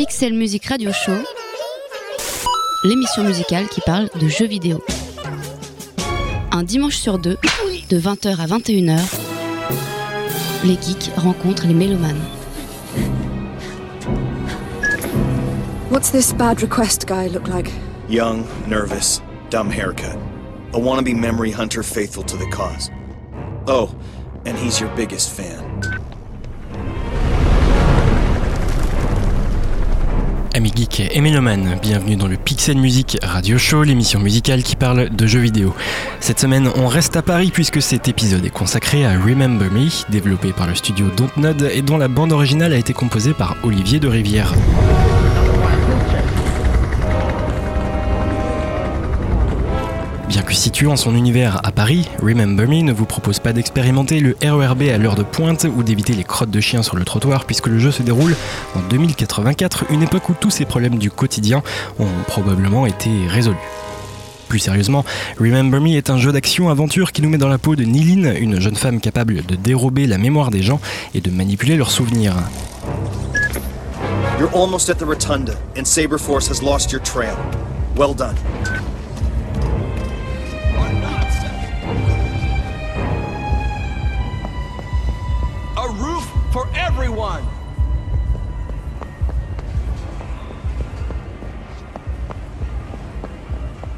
Pixel Music Radio Show, l'émission musicale qui parle de jeux vidéo. Un dimanche sur deux, de 20h à 21h, les geeks rencontrent les mélomanes. What's this bad request guy look like? Young, nervous, dumb haircut. A wannabe memory hunter faithful to the cause. Oh, and he's your biggest fan. Amis geeks et mélomanes, bienvenue dans le Pixel Music Radio Show, l'émission musicale qui parle de jeux vidéo. Cette semaine, on reste à Paris puisque cet épisode est consacré à Remember Me, développé par le studio Dontnod et dont la bande originale a été composée par Olivier de Rivière. Bien que situé en son univers à Paris, Remember Me ne vous propose pas d'expérimenter le RERB à l'heure de pointe ou d'éviter les crottes de chiens sur le trottoir puisque le jeu se déroule en 2084, une époque où tous ces problèmes du quotidien ont probablement été résolus. Plus sérieusement, Remember Me est un jeu d'action-aventure qui nous met dans la peau de Niline, une jeune femme capable de dérober la mémoire des gens et de manipuler leurs souvenirs. You're almost at the rotunda, and has lost your trail. Well done. For everyone!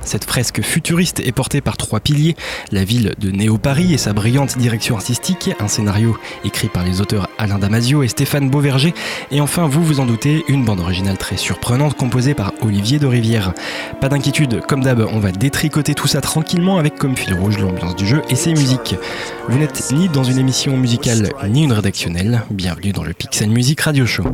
Cette fresque futuriste est portée par trois piliers, la ville de Néo-Paris et sa brillante direction artistique, un scénario écrit par les auteurs Alain Damasio et Stéphane Beauverger, et enfin, vous vous en doutez, une bande originale très surprenante composée par Olivier de Rivière. Pas d'inquiétude, comme d'hab, on va détricoter tout ça tranquillement avec comme fil rouge l'ambiance du jeu et ses musiques. Vous n'êtes ni dans une émission musicale ni une rédactionnelle, bienvenue dans le Pixel Music Radio Show.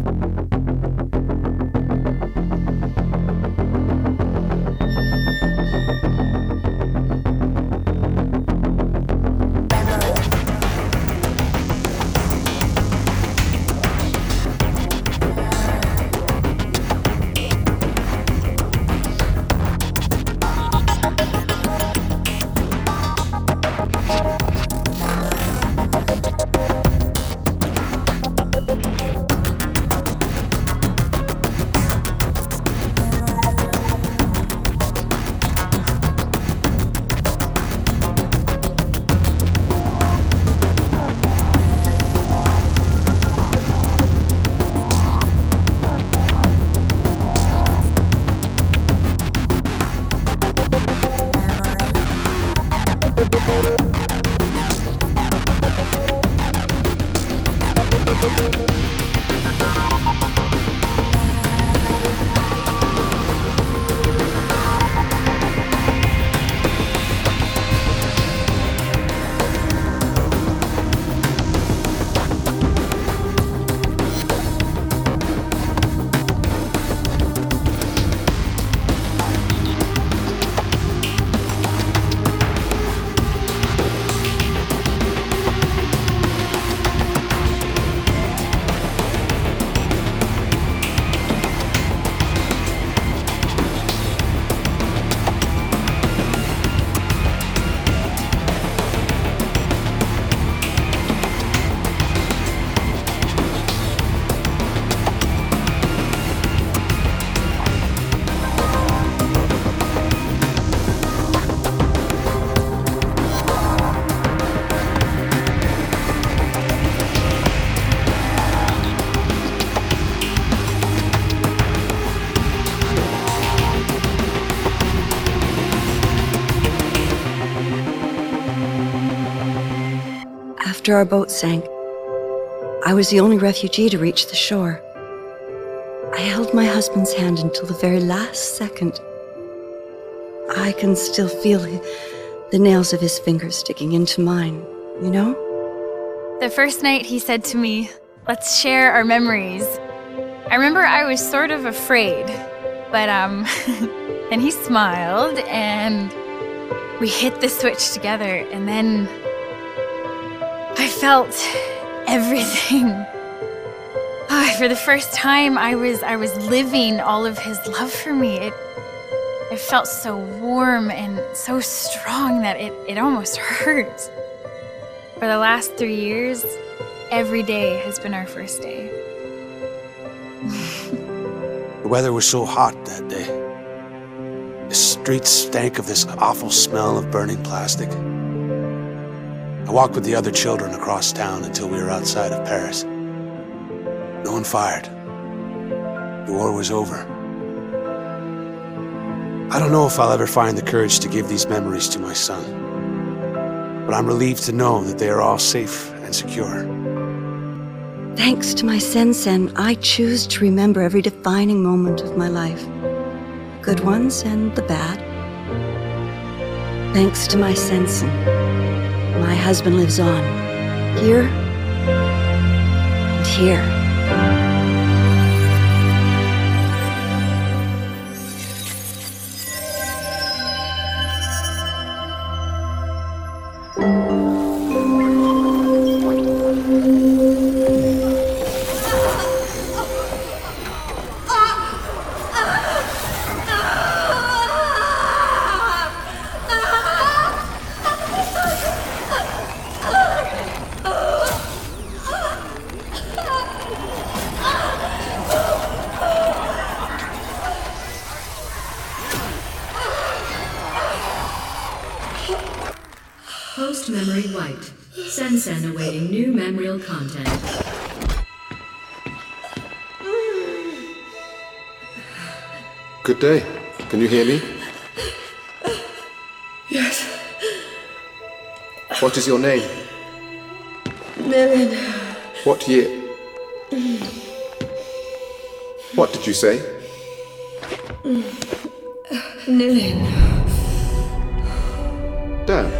After our boat sank, I was the only refugee to reach the shore. I held my husband's hand until the very last second. I can still feel the nails of his fingers sticking into mine, you know? The first night he said to me, Let's share our memories. I remember I was sort of afraid, but um, and he smiled and we hit the switch together, and then I felt everything. Ah, for the first time, I was I was living all of his love for me. It it felt so warm and so strong that it, it almost hurt. For the last three years, every day has been our first day. The weather was so hot that day. The streets stank of this awful smell of burning plastic. I walked with the other children across town until we were outside of Paris. No one fired. The war was over. I don't know if I'll ever find the courage to give these memories to my son. But I'm relieved to know that they are all safe and secure. Thanks to my Sensen, I choose to remember every defining moment of my life. Good ones and the bad. Thanks to my Sensen, my husband lives on. Here and here. Your name? Nilin. What year? What did you say? Nilin. Damn.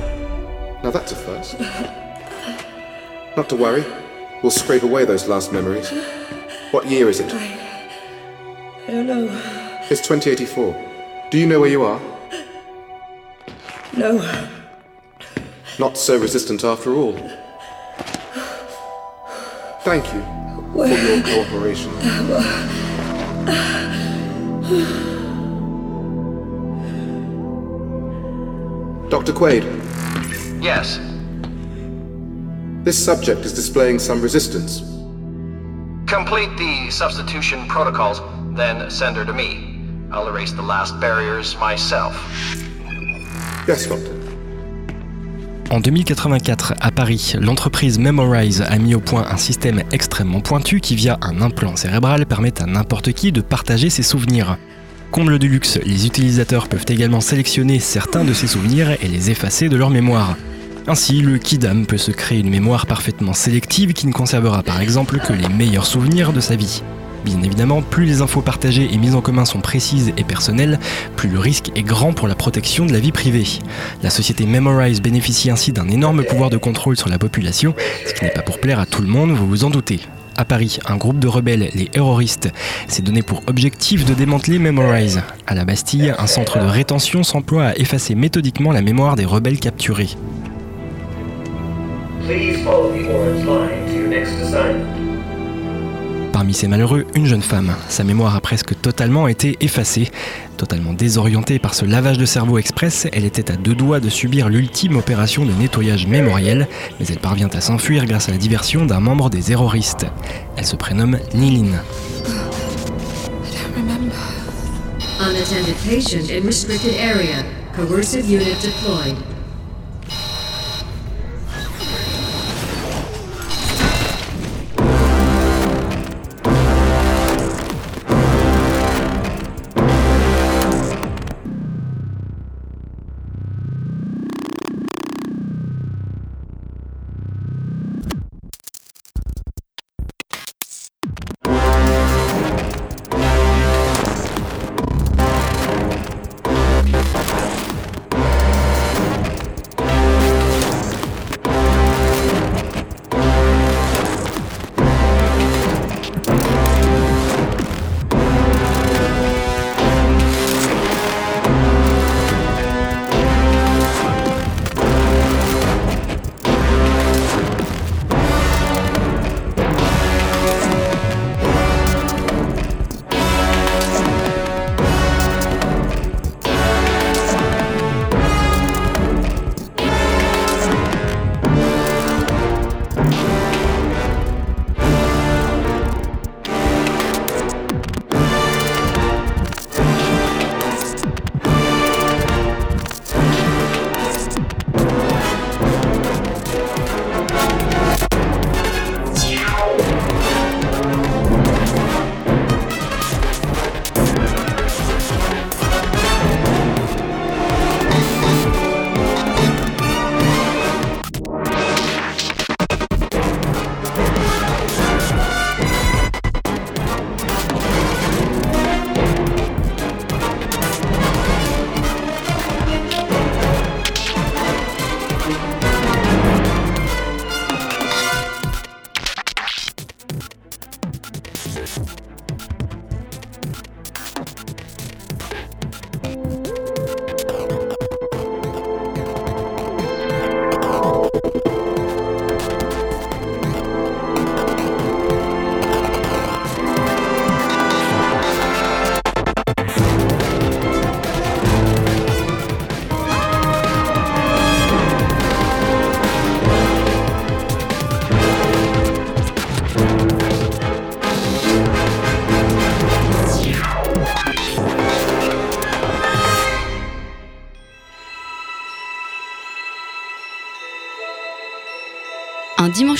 Now that's a first. Not to worry. We'll scrape away those last memories. What year is it? I don't know. It's 2084. Do you know where you are? No. Not so resistant after all. Thank you for your cooperation. Dr. Quaid, Yes. this subject is displaying some resistance. Complete the substitution protocols, then send her to me. I'll erase the last barriers myself. Yes, Doctor. En 2084, à Paris, l'entreprise Memorize a mis au point un système extrêmement pointu qui, via un implant cérébral, permet à n'importe qui de partager ses souvenirs. Comble de luxe, les utilisateurs peuvent également sélectionner certains de ces souvenirs et les effacer de leur mémoire. Ainsi, le Kidam peut se créer une mémoire parfaitement sélective qui ne conservera par exemple que les meilleurs souvenirs de sa vie. Bien évidemment, plus les infos partagées et mises en commun sont précises et personnelles, plus le risque est grand pour la protection de la vie privée. La société Memorize bénéficie ainsi d'un énorme pouvoir de contrôle sur la population, ce qui n'est pas pour plaire à tout le monde, vous vous en doutez. À Paris, un groupe de rebelles, les terroristes, s'est donné pour objectif de démanteler Memorize. À la Bastille, un centre de rétention s'emploie à effacer méthodiquement la mémoire des rebelles capturés. Parmi ces malheureux, une jeune femme. Sa mémoire a presque totalement été effacée. Totalement désorientée par ce lavage de cerveau express, elle était à deux doigts de subir l'ultime opération de nettoyage mémoriel, mais elle parvient à s'enfuir grâce à la diversion d'un membre des terroristes. Elle se prénomme Nilin. Unattended patient in restricted area. Coercive unit deployed.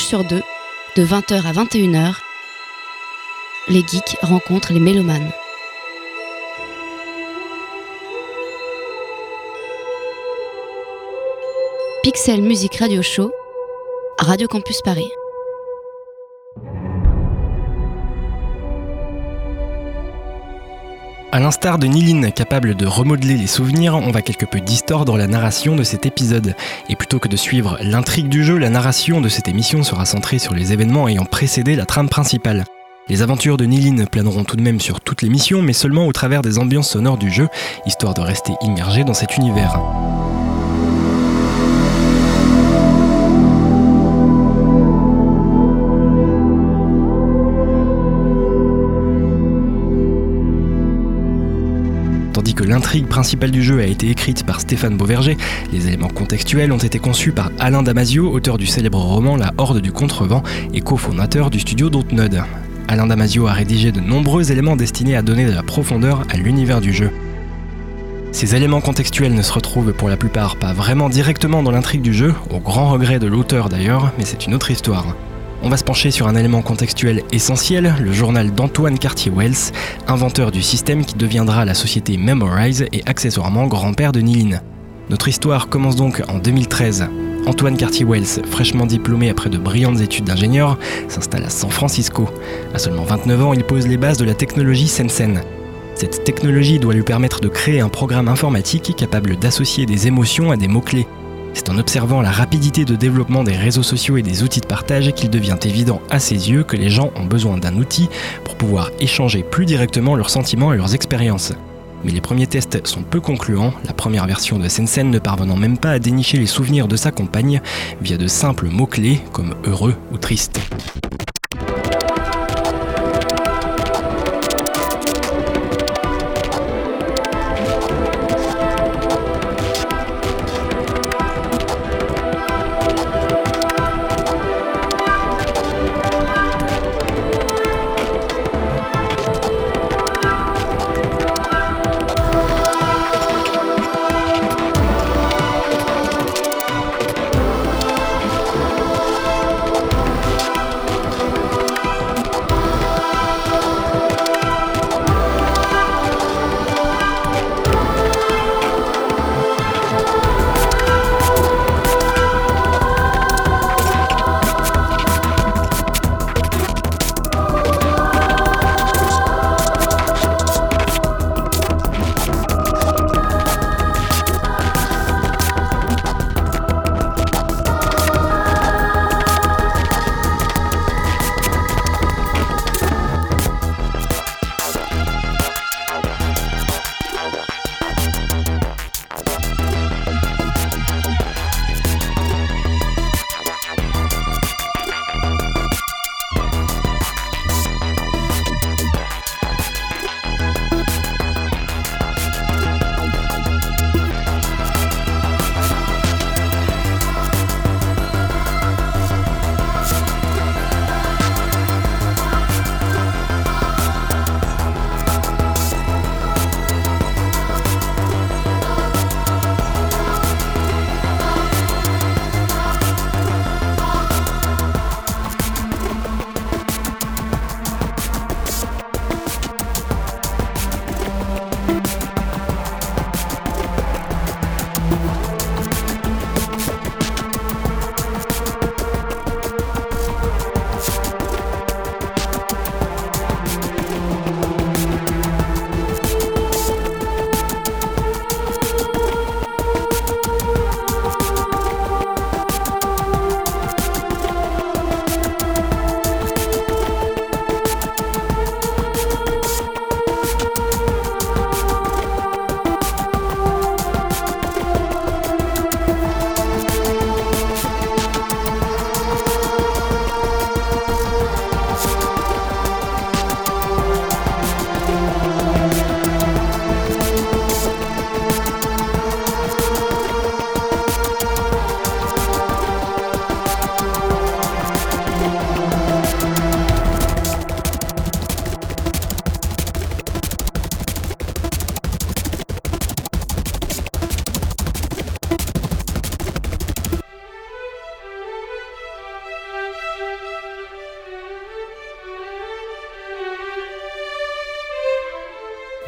Sur deux, de 20h à 21h, les geeks rencontrent les mélomanes. Pixel Music Radio Show, Radio Campus Paris. À l'instar de Niline, capable de remodeler les souvenirs, on va quelque peu distordre la narration de cet épisode. Et plutôt que de suivre l'intrigue du jeu, la narration de cette émission sera centrée sur les événements ayant précédé la trame principale. Les aventures de Niline planeront tout de même sur toute l'émission, mais seulement au travers des ambiances sonores du jeu, histoire de rester immergé dans cet univers. L'intrigue principale du jeu a été écrite par Stéphane Beauverger, les éléments contextuels ont été conçus par Alain Damasio, auteur du célèbre roman La Horde du Contrevent et cofondateur du studio Dontnod. Alain Damasio a rédigé de nombreux éléments destinés à donner de la profondeur à l'univers du jeu. Ces éléments contextuels ne se retrouvent pour la plupart pas vraiment directement dans l'intrigue du jeu, au grand regret de l'auteur d'ailleurs, mais c'est une autre histoire. On va se pencher sur un élément contextuel essentiel, le journal d'Antoine Cartier-Wells, inventeur du système qui deviendra la société Memorize et accessoirement grand-père de Niline. Notre histoire commence donc en 2013. Antoine Cartier-Wells, fraîchement diplômé après de brillantes études d'ingénieur, s'installe à San Francisco. À seulement 29 ans, il pose les bases de la technologie Sensen. Cette technologie doit lui permettre de créer un programme informatique capable d'associer des émotions à des mots-clés. C'est en observant la rapidité de développement des réseaux sociaux et des outils de partage qu'il devient évident à ses yeux que les gens ont besoin d'un outil pour pouvoir échanger plus directement leurs sentiments et leurs expériences. Mais les premiers tests sont peu concluants, la première version de Sensen ne parvenant même pas à dénicher les souvenirs de sa compagne via de simples mots-clés comme heureux ou triste.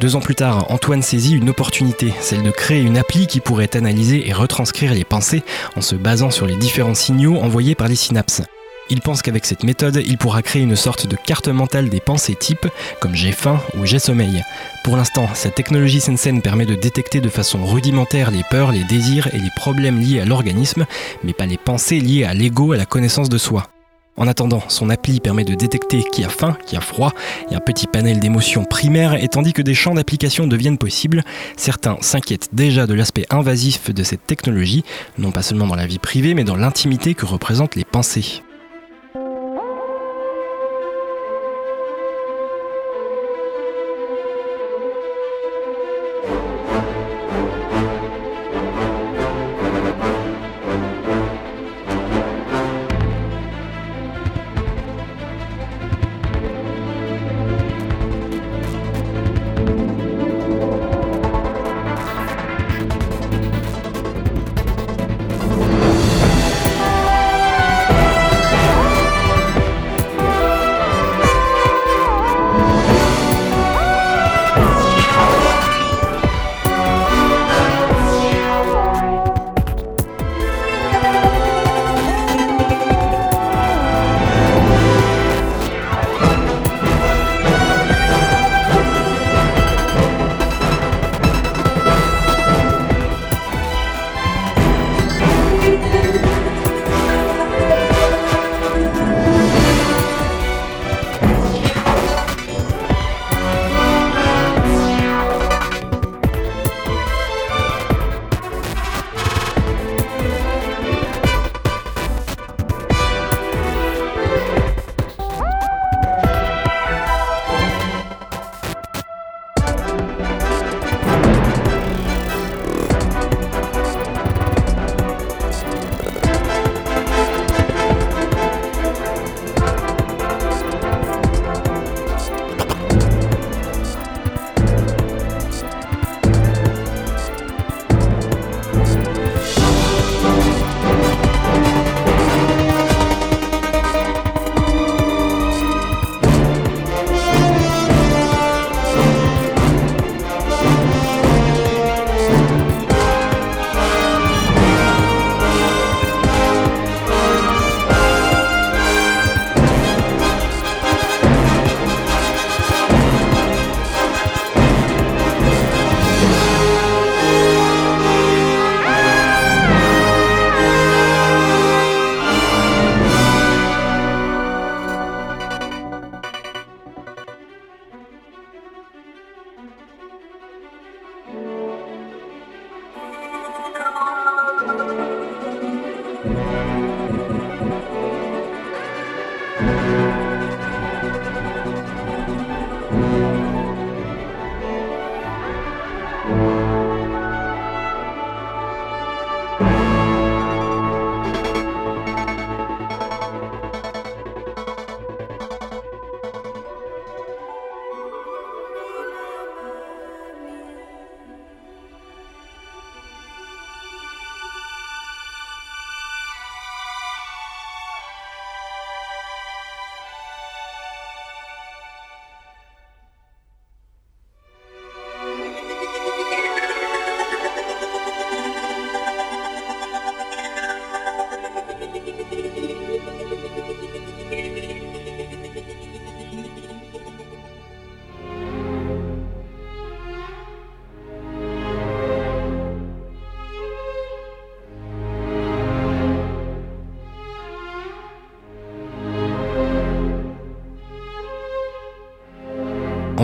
Deux ans plus tard, Antoine saisit une opportunité, celle de créer une appli qui pourrait analyser et retranscrire les pensées en se basant sur les différents signaux envoyés par les synapses. Il pense qu'avec cette méthode, il pourra créer une sorte de carte mentale des pensées types, comme j'ai faim ou j'ai sommeil. Pour l'instant, cette technologie Sensen permet de détecter de façon rudimentaire les peurs, les désirs et les problèmes liés à l'organisme, mais pas les pensées liées à l'ego, à la connaissance de soi. En attendant, son appli permet de détecter qui a faim, qui a froid, et un petit panel d'émotions primaires, et tandis que des champs d'application deviennent possibles, certains s'inquiètent déjà de l'aspect invasif de cette technologie, non pas seulement dans la vie privée, mais dans l'intimité que représentent les pensées.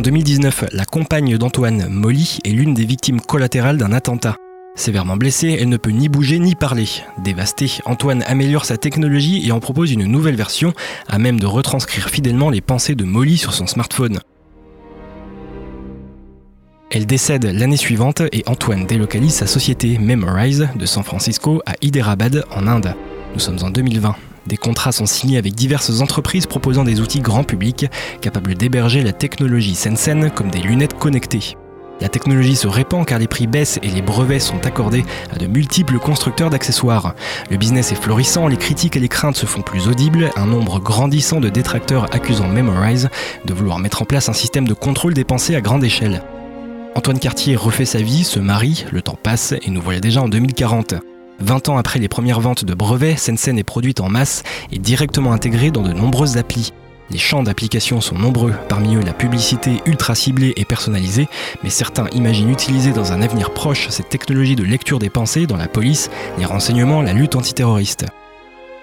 2019, la compagne d'Antoine, Molly, est l'une des victimes collatérales d'un attentat. Sévèrement blessée, elle ne peut ni bouger ni parler. Dévastée, Antoine améliore sa technologie et en propose une nouvelle version à même de retranscrire fidèlement les pensées de Molly sur son smartphone. Elle décède l'année suivante et Antoine délocalise sa société Memorize de San Francisco à Hyderabad en Inde. Nous sommes en 2020. Des contrats sont signés avec diverses entreprises proposant des outils grand public capables d'héberger la technologie Sensen comme des lunettes connectées. La technologie se répand car les prix baissent et les brevets sont accordés à de multiples constructeurs d'accessoires. Le business est florissant, les critiques et les craintes se font plus audibles, un nombre grandissant de détracteurs accusant Memorize de vouloir mettre en place un système de contrôle des pensées à grande échelle. Antoine Cartier refait sa vie, se marie, le temps passe et nous voilà déjà en 2040. 20 ans après les premières ventes de brevets, Sensen est produite en masse et directement intégrée dans de nombreuses applis. Les champs d'application sont nombreux, parmi eux la publicité ultra ciblée et personnalisée, mais certains imaginent utiliser dans un avenir proche cette technologie de lecture des pensées dans la police, les renseignements, la lutte antiterroriste.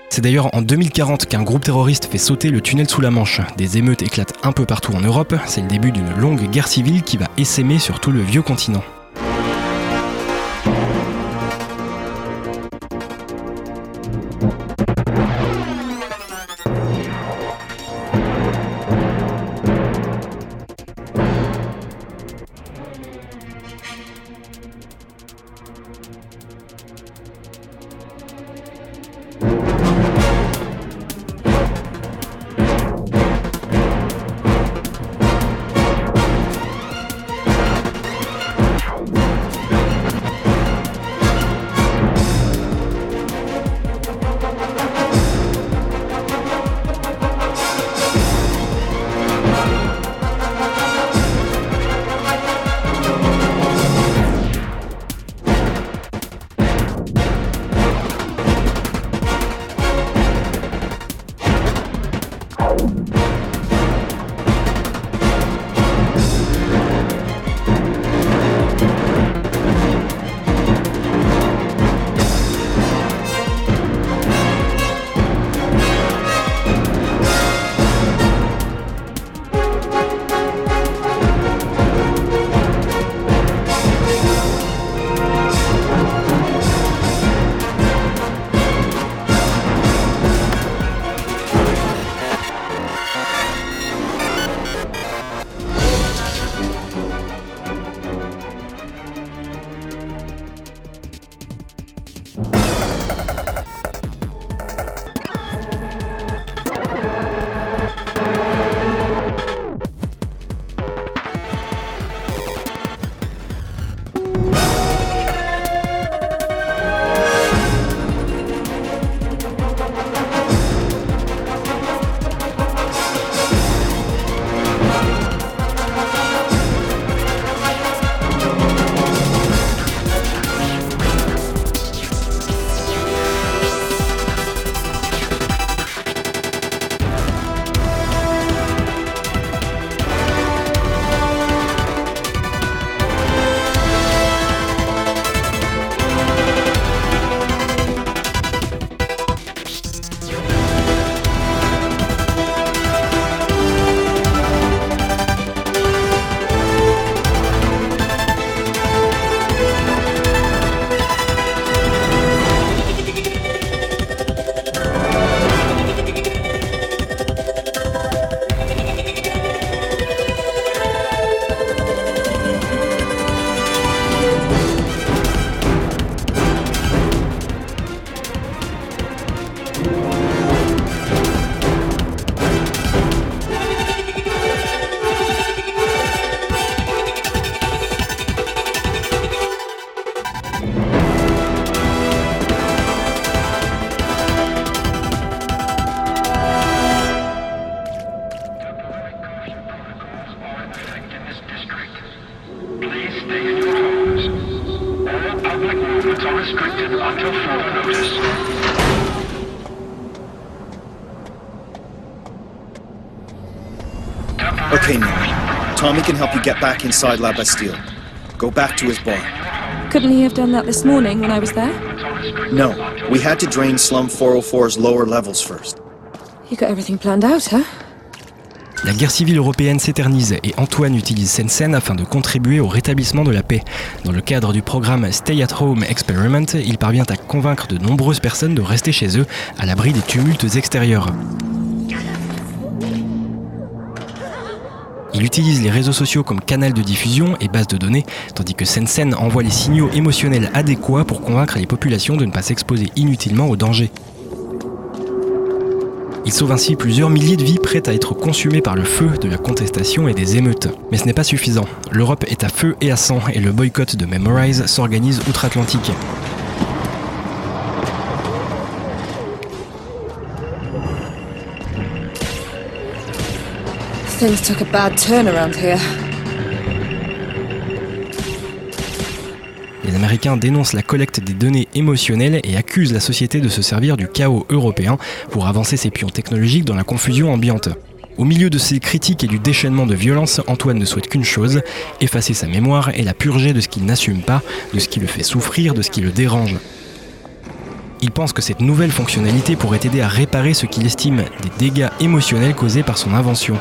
C'est d'ailleurs en 2040 qu'un groupe terroriste fait sauter le tunnel sous la Manche. Des émeutes éclatent un peu partout en Europe, c'est le début d'une longue guerre civile qui va essaimer sur tout le vieux continent. Okay. Tommy can help you get back inside La Bastille. Go back to his bar. Couldn't he have done that this morning when I was there? No, we had to drain Slum 404's lower levels first. You got everything planned out, huh? La guerre civile européenne s'éternise et Antoine utilise Sensen afin de contribuer au rétablissement de la paix. Dans le cadre du programme Stay at Home Experiment, il parvient à convaincre de nombreuses personnes de rester chez eux, à l'abri des tumultes extérieurs. Il utilise les réseaux sociaux comme canal de diffusion et base de données, tandis que Sensen envoie les signaux émotionnels adéquats pour convaincre les populations de ne pas s'exposer inutilement aux dangers. Il sauve ainsi plusieurs milliers de vies prêtes à être consumées par le feu de la contestation et des émeutes. Mais ce n'est pas suffisant. L'Europe est à feu et à sang et le boycott de Memorize s'organise outre-Atlantique. Les Américains dénoncent la collecte des données émotionnelles et accusent la société de se servir du chaos européen pour avancer ses pions technologiques dans la confusion ambiante. Au milieu de ces critiques et du déchaînement de violence, Antoine ne souhaite qu'une chose, effacer sa mémoire et la purger de ce qu'il n'assume pas, de ce qui le fait souffrir, de ce qui le dérange. Il pense que cette nouvelle fonctionnalité pourrait aider à réparer ce qu'il estime des dégâts émotionnels causés par son invention.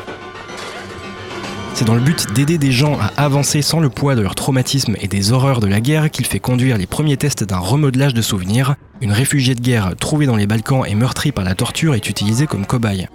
C'est dans le but d'aider des gens à avancer sans le poids de leur traumatisme et des horreurs de la guerre qu'il fait conduire les premiers tests d'un remodelage de souvenirs. Une réfugiée de guerre trouvée dans les Balkans et meurtrie par la torture est utilisée comme cobaye.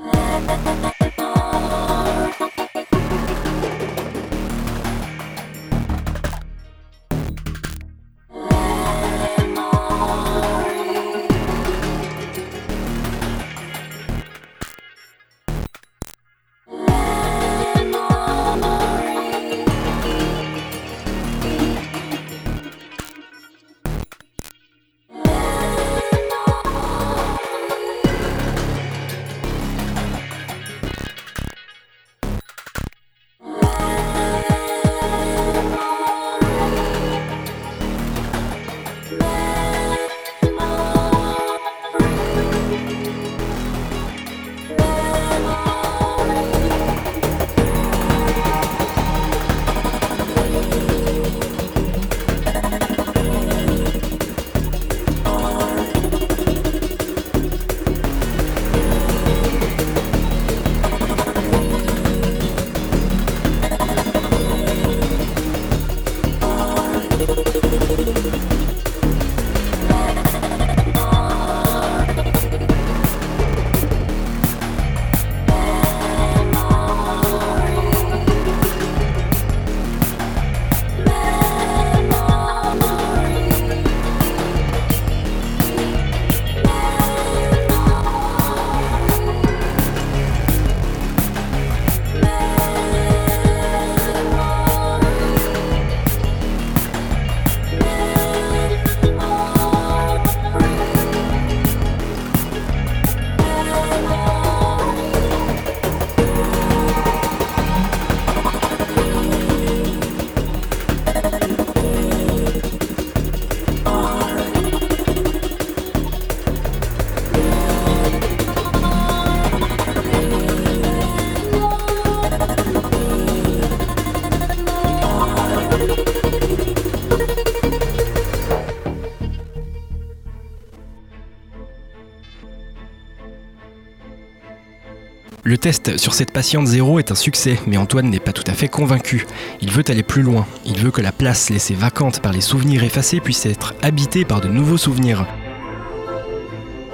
Le test sur cette patiente zéro est un succès, mais Antoine n'est pas tout à fait convaincu. Il veut aller plus loin. Il veut que la place laissée vacante par les souvenirs effacés puisse être habitée par de nouveaux souvenirs.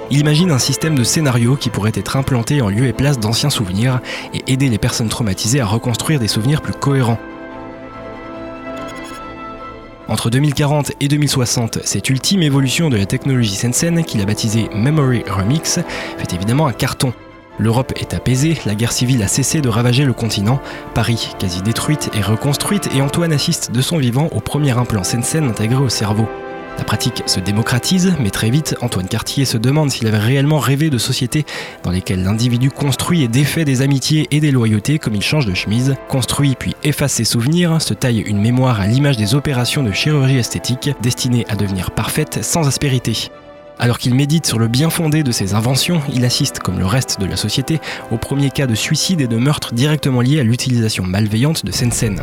Il imagine un système de scénario qui pourrait être implanté en lieu et place d'anciens souvenirs et aider les personnes traumatisées à reconstruire des souvenirs plus cohérents. Entre 2040 et 2060, cette ultime évolution de la technologie Sensen, qu'il a baptisée Memory Remix, fait évidemment un carton. L'Europe est apaisée, la guerre civile a cessé de ravager le continent, Paris quasi détruite et reconstruite, et Antoine assiste de son vivant au premier implant Sensen intégré au cerveau. La pratique se démocratise, mais très vite, Antoine Cartier se demande s'il avait réellement rêvé de sociétés dans lesquelles l'individu construit et défait des amitiés et des loyautés comme il change de chemise, construit puis efface ses souvenirs, se taille une mémoire à l'image des opérations de chirurgie esthétique destinées à devenir parfaites sans aspérité. Alors qu'il médite sur le bien fondé de ses inventions, il assiste, comme le reste de la société, au premier cas de suicide et de meurtre directement liés à l'utilisation malveillante de Sensen.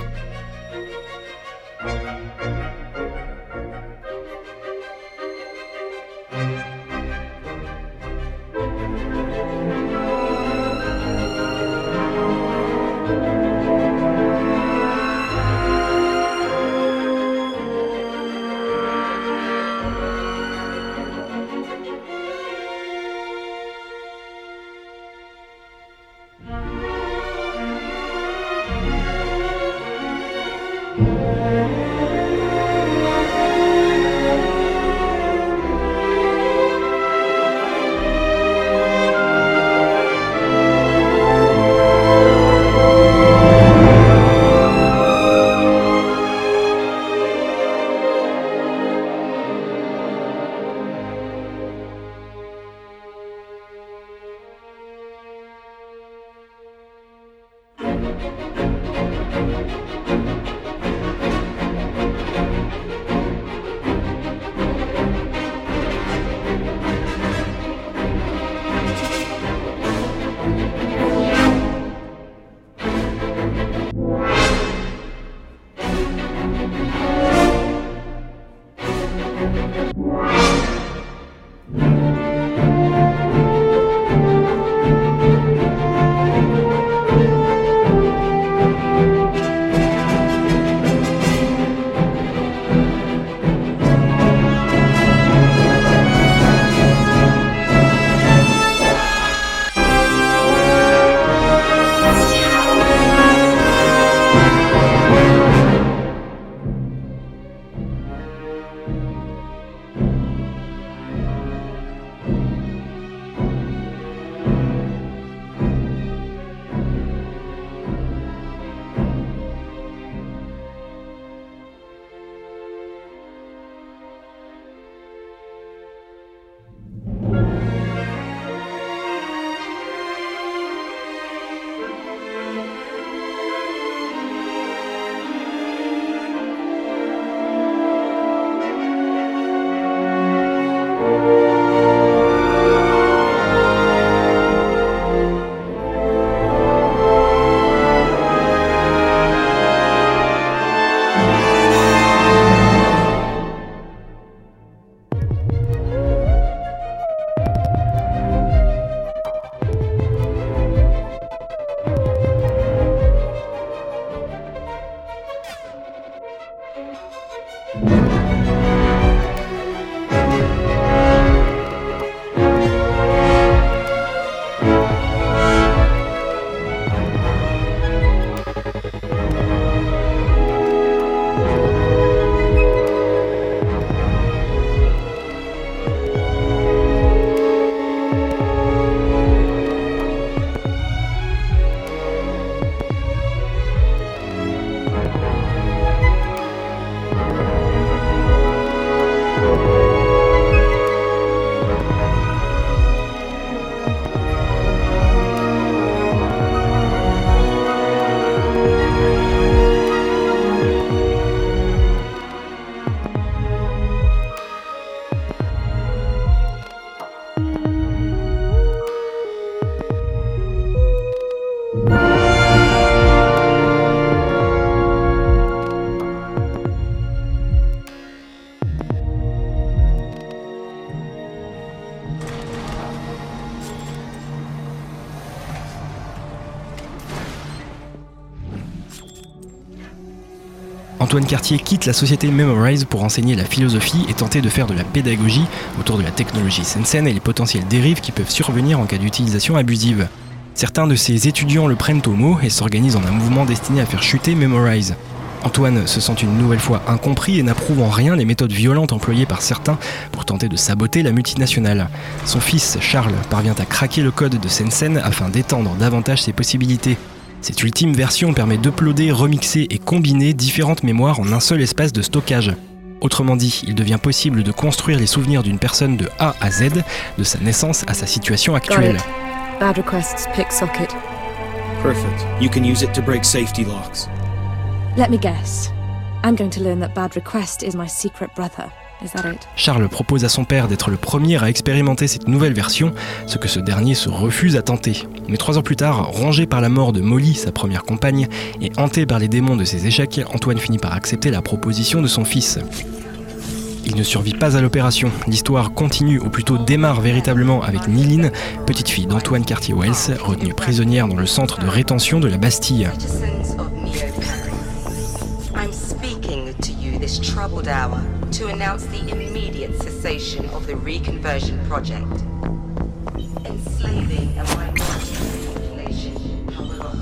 Antoine Cartier quitte la société Memorize pour enseigner la philosophie et tenter de faire de la pédagogie autour de la technologie Sensen et les potentielles dérives qui peuvent survenir en cas d'utilisation abusive. Certains de ses étudiants le prennent au mot et s'organisent en un mouvement destiné à faire chuter Memorize. Antoine se sent une nouvelle fois incompris et n'approuve en rien les méthodes violentes employées par certains pour tenter de saboter la multinationale. Son fils, Charles, parvient à craquer le code de Sensen afin d'étendre davantage ses possibilités. Cette ultime version permet d'uploader, remixer et combiner différentes mémoires en un seul espace de stockage. Autrement dit, il devient possible de construire les souvenirs d'une personne de A à Z, de sa naissance à sa situation actuelle. Bad requests, pick socket. Perfect. You can use it to break safety locks. Let me guess. I'm going to learn that Bad Request is my secret brother. Charles propose à son père d'être le premier à expérimenter cette nouvelle version, ce que ce dernier se refuse à tenter. Mais trois ans plus tard, rongé par la mort de Molly, sa première compagne, et hanté par les démons de ses échecs, Antoine finit par accepter la proposition de son fils. Il ne survit pas à l'opération. L'histoire continue, ou plutôt démarre véritablement avec Niline, petite fille d'Antoine Cartier-Wells, retenue prisonnière dans le centre de rétention de la Bastille. This troubled hour to announce the immediate cessation of the reconversion project. Enslaving a minority population, however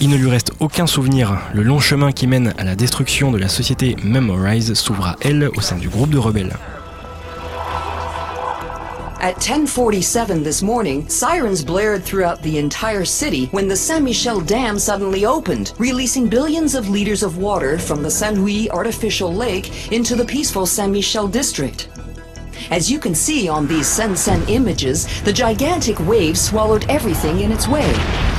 Il ne lui reste aucun souvenir. Le long chemin qui mène à la destruction de la société Memorize s'ouvre à elle au sein du groupe de rebelles. At 1047 this morning, sirens blared throughout the entire city when the Saint-Michel Dam suddenly opened, releasing billions of liters of water from the Saint-Louis artificial lake into the peaceful Saint-Michel district. As you can see on these Sen-Sen images, the gigantic wave swallowed everything in its way.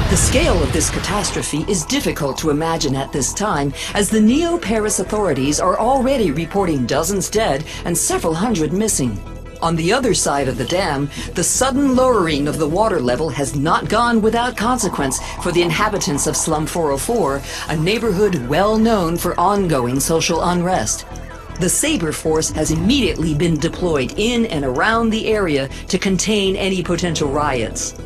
The scale of this catastrophe is difficult to imagine at this time, as the Neo-Paris authorities are already reporting dozens dead and several hundred missing. On the other side of the dam, the sudden lowering of the water level has not gone without consequence for the inhabitants of Slum 404, a neighborhood well known for ongoing social unrest. The Sabre Force has immediately been deployed in and around the area to contain any potential riots.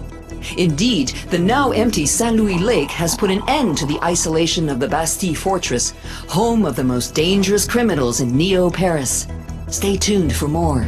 Indeed, the now empty Saint Louis Lake has put an end to the isolation of the Bastille Fortress, home of the most dangerous criminals in Neo Paris. Stay tuned for more.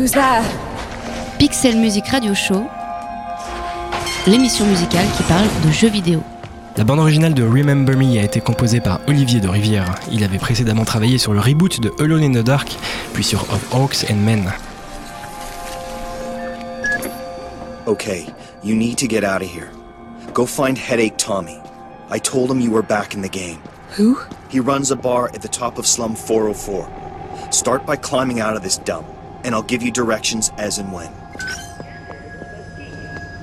Who's? Pixel Music Radio Show, l'émission musicale qui parle de jeux vidéo. La bande originale de Remember Me a été composée par Olivier de Rivière. Il avait précédemment travaillé sur le reboot de Alone in the Dark, puis sur Of Hawks and Men. Okay, you need to get out of here. Go find Headache Tommy. I told him you were back in the game. Who? He runs a bar at the top of Slum 404. Start by climbing out of this dump, and I'll give you directions as and when.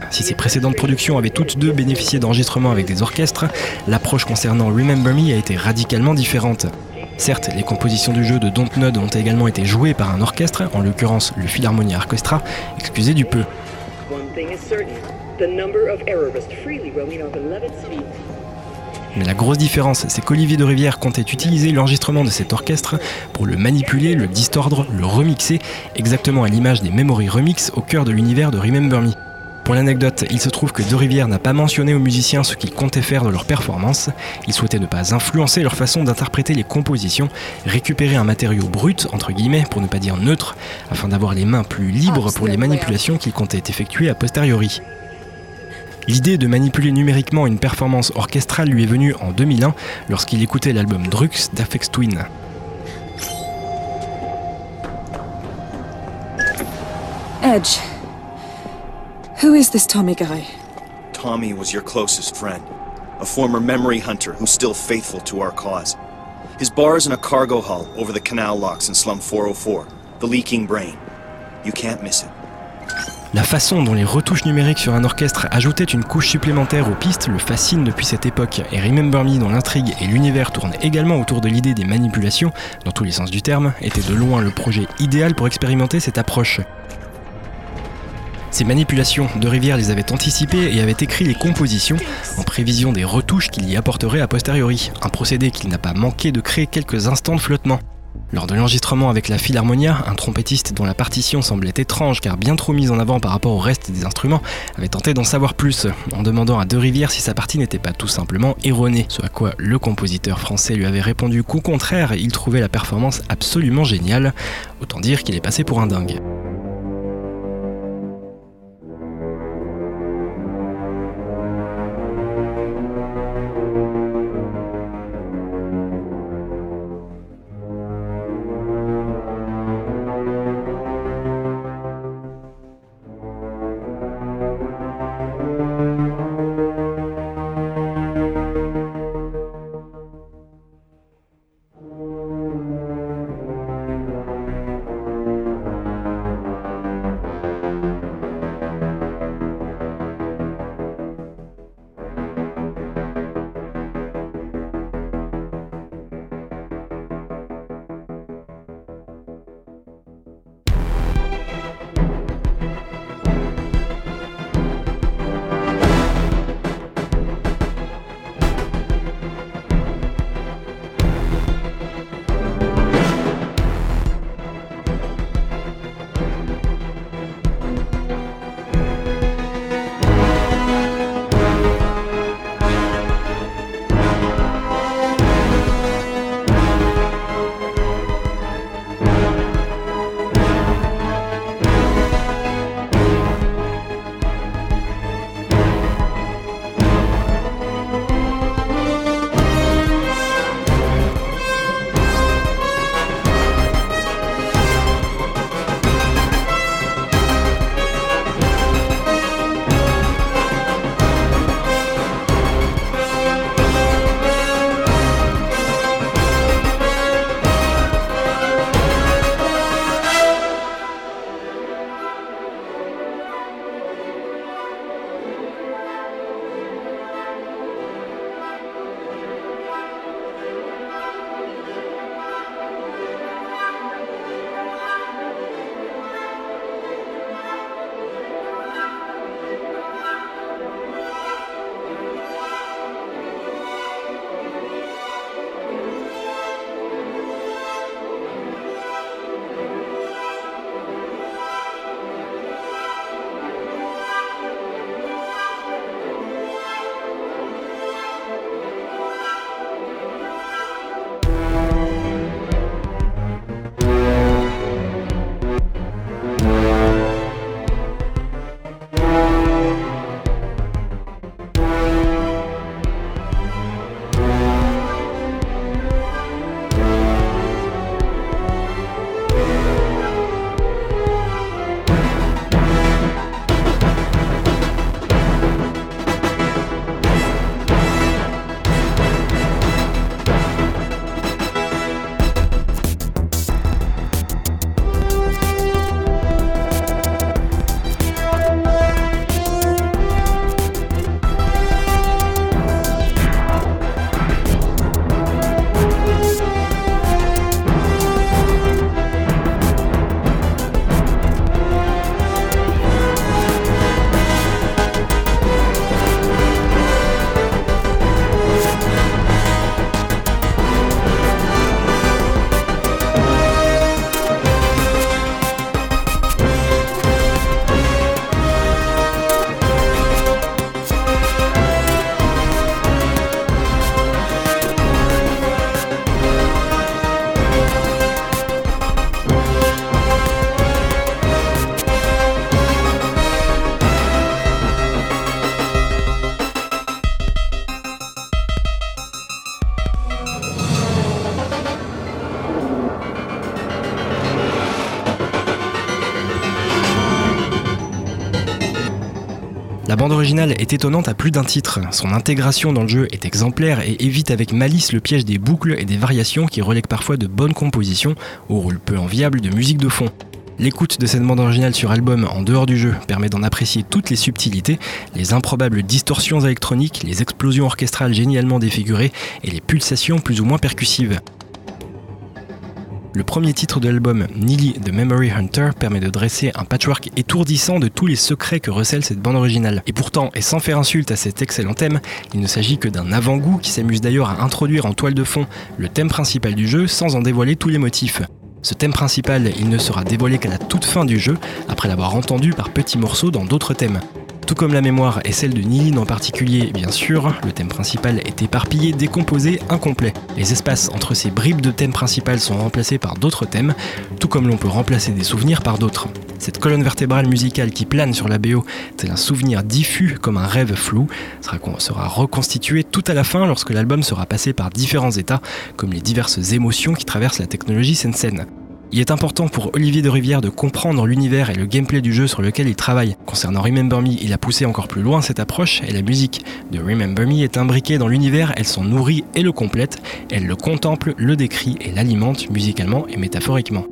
Si ces précédentes productions avaient toutes deux bénéficié d'enregistrements avec des orchestres, l'approche concernant Remember Me a été radicalement différente. Certes, les compositions du jeu de Dontnod ont également été jouées par un orchestre, en l'occurrence le Philharmonia Orchestra, excusez du peu. One thing is certain. The number of errorists freely roaming our beloved city Mais la grosse différence, c'est qu'Olivier de Rivière comptait utiliser l'enregistrement de cet orchestre pour le manipuler, le distordre, le remixer, exactement à l'image des Memory Remix au cœur de l'univers de Remember Me. Pour l'anecdote, il se trouve que De Rivière n'a pas mentionné aux musiciens ce qu'il comptait faire de leur performance. Il souhaitait ne pas influencer leur façon d'interpréter les compositions, récupérer un matériau brut, entre guillemets, pour ne pas dire neutre, afin d'avoir les mains plus libres pour les manipulations qu'il comptait effectuer a posteriori. L'idée de manipuler numériquement une performance orchestrale lui est venue en 2001 lorsqu'il écoutait l'album Drux d'Afex Twin. Edge. Who is this Tommy guy? Tommy was your closest friend, a former memory hunter who's still faithful to our cause. His bar is in a cargo hull over the canal locks in Slum 404, the Leaking Brain. You can't miss it. La façon dont les retouches numériques sur un orchestre ajoutaient une couche supplémentaire aux pistes le fascine depuis cette époque, et Remember Me, dont l'intrigue et l'univers tournent également autour de l'idée des manipulations, dans tous les sens du terme, était de loin le projet idéal pour expérimenter cette approche. Ces manipulations, De Rivière les avait anticipées et avait écrit les compositions en prévision des retouches qu'il y apporterait a posteriori, un procédé qu'il n'a pas manqué de créer quelques instants de flottement. Lors de l'enregistrement avec la Philharmonia, un trompettiste dont la partition semblait étrange car bien trop mise en avant par rapport au reste des instruments avait tenté d'en savoir plus, en demandant à De Rivière si sa partie n'était pas tout simplement erronée, ce à quoi le compositeur français lui avait répondu qu'au contraire, il trouvait la performance absolument géniale, autant dire qu'il est passé pour un dingue. Bande originale est étonnante à plus d'un titre. Son intégration dans le jeu est exemplaire et évite avec malice le piège des boucles et des variations qui relèguent parfois de bonnes compositions au rôle peu enviable de musique de fond. L'écoute de cette bande originale sur album en dehors du jeu permet d'en apprécier toutes les subtilités, les improbables distorsions électroniques, les explosions orchestrales génialement défigurées et les pulsations plus ou moins percussives. Le premier titre de l'album, Neely the Memory Hunter, permet de dresser un patchwork étourdissant de tous les secrets que recèle cette bande originale. Et pourtant, et sans faire insulte à cet excellent thème, il ne s'agit que d'un avant-goût qui s'amuse d'ailleurs à introduire en toile de fond le thème principal du jeu sans en dévoiler tous les motifs. Ce thème principal, il ne sera dévoilé qu'à la toute fin du jeu, après l'avoir entendu par petits morceaux dans d'autres thèmes. Tout comme la mémoire et celle de Nilin en particulier, bien sûr, le thème principal est éparpillé, décomposé, incomplet. Les espaces entre ces bribes de thème principal sont remplacés par d'autres thèmes, tout comme l'on peut remplacer des souvenirs par d'autres. Cette colonne vertébrale musicale qui plane sur la BO, tel un souvenir diffus comme un rêve flou, sera, sera reconstituée tout à la fin lorsque l'album sera passé par différents états, comme les diverses émotions qui traversent la technologie Sensen. Il est important pour Olivier de Rivière de comprendre l'univers et le gameplay du jeu sur lequel il travaille. Concernant Remember Me, il a poussé encore plus loin cette approche et la musique de Remember Me est imbriquée dans l'univers, elle s'en nourrit et le complète, elle le contemple, le décrit et l'alimente musicalement et métaphoriquement.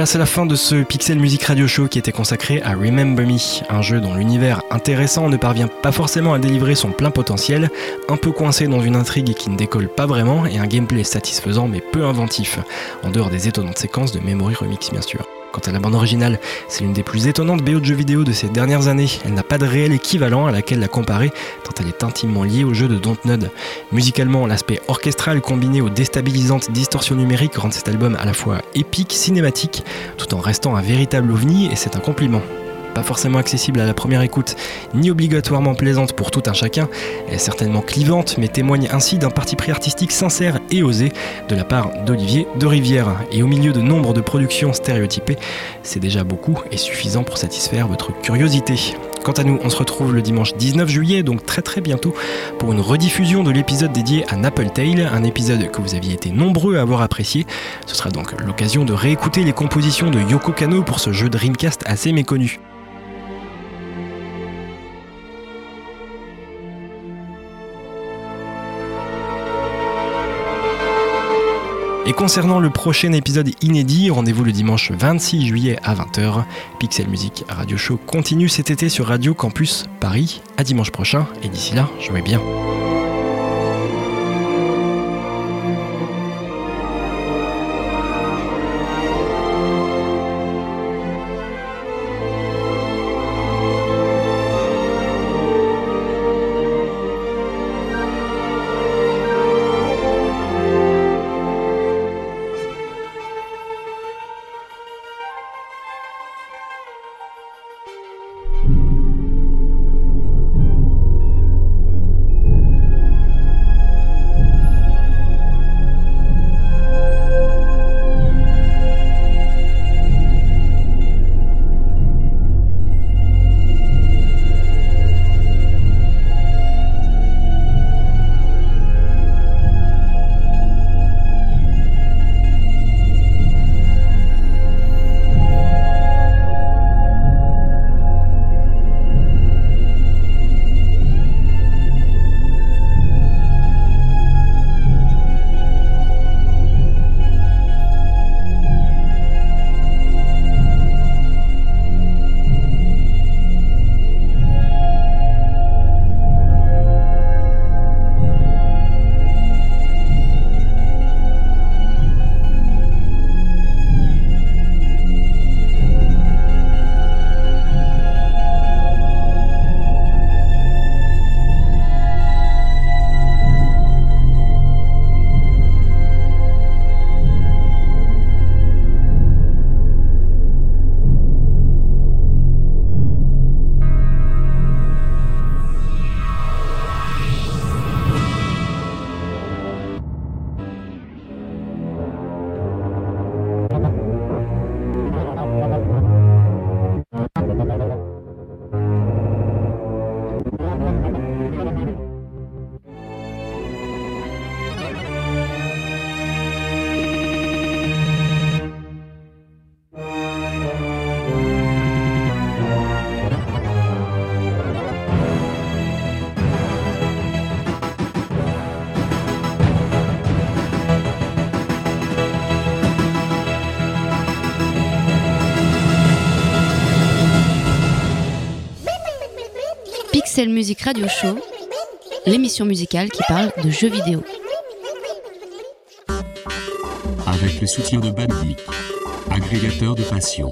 Voilà, c'est la fin de ce Pixel Music Radio Show qui était consacré à Remember Me, un jeu dont l'univers intéressant ne parvient pas forcément à délivrer son plein potentiel, un peu coincé dans une intrigue qui ne décolle pas vraiment et un gameplay satisfaisant mais peu inventif, en dehors des étonnantes séquences de Memory Remix bien sûr. Quant à la bande originale, c'est l'une des plus étonnantes BO de jeux vidéo de ces dernières années. Elle n'a pas de réel équivalent à laquelle la comparer, tant elle est intimement liée au jeu de Dontnod. Musicalement, l'aspect orchestral combiné aux déstabilisantes distorsions numériques rend cet album à la fois épique, cinématique, tout en restant un véritable ovni, et c'est un compliment pas forcément accessible à la première écoute, ni obligatoirement plaisante pour tout un chacun, est certainement clivante, mais témoigne ainsi d'un parti pris artistique sincère et osé de la part d'Olivier de Rivière. Et au milieu de nombre de productions stéréotypées, c'est déjà beaucoup et suffisant pour satisfaire votre curiosité. Quant à nous, on se retrouve le dimanche 19 juillet, donc très très bientôt, pour une rediffusion de l'épisode dédié à Apple Tale, un épisode que vous aviez été nombreux à avoir apprécié. Ce sera donc l'occasion de réécouter les compositions de Yoko Kano pour ce jeu Dreamcast assez méconnu. Et concernant le prochain épisode inédit, rendez-vous le dimanche 26 juillet à 20h. Pixel Music Radio Show continue cet été sur Radio Campus Paris. À dimanche prochain, et d'ici là, jouez bien. Pixel Music Radio Show, l'émission musicale qui parle de jeux vidéo. Avec le soutien de Bandic, agrégateur de passion.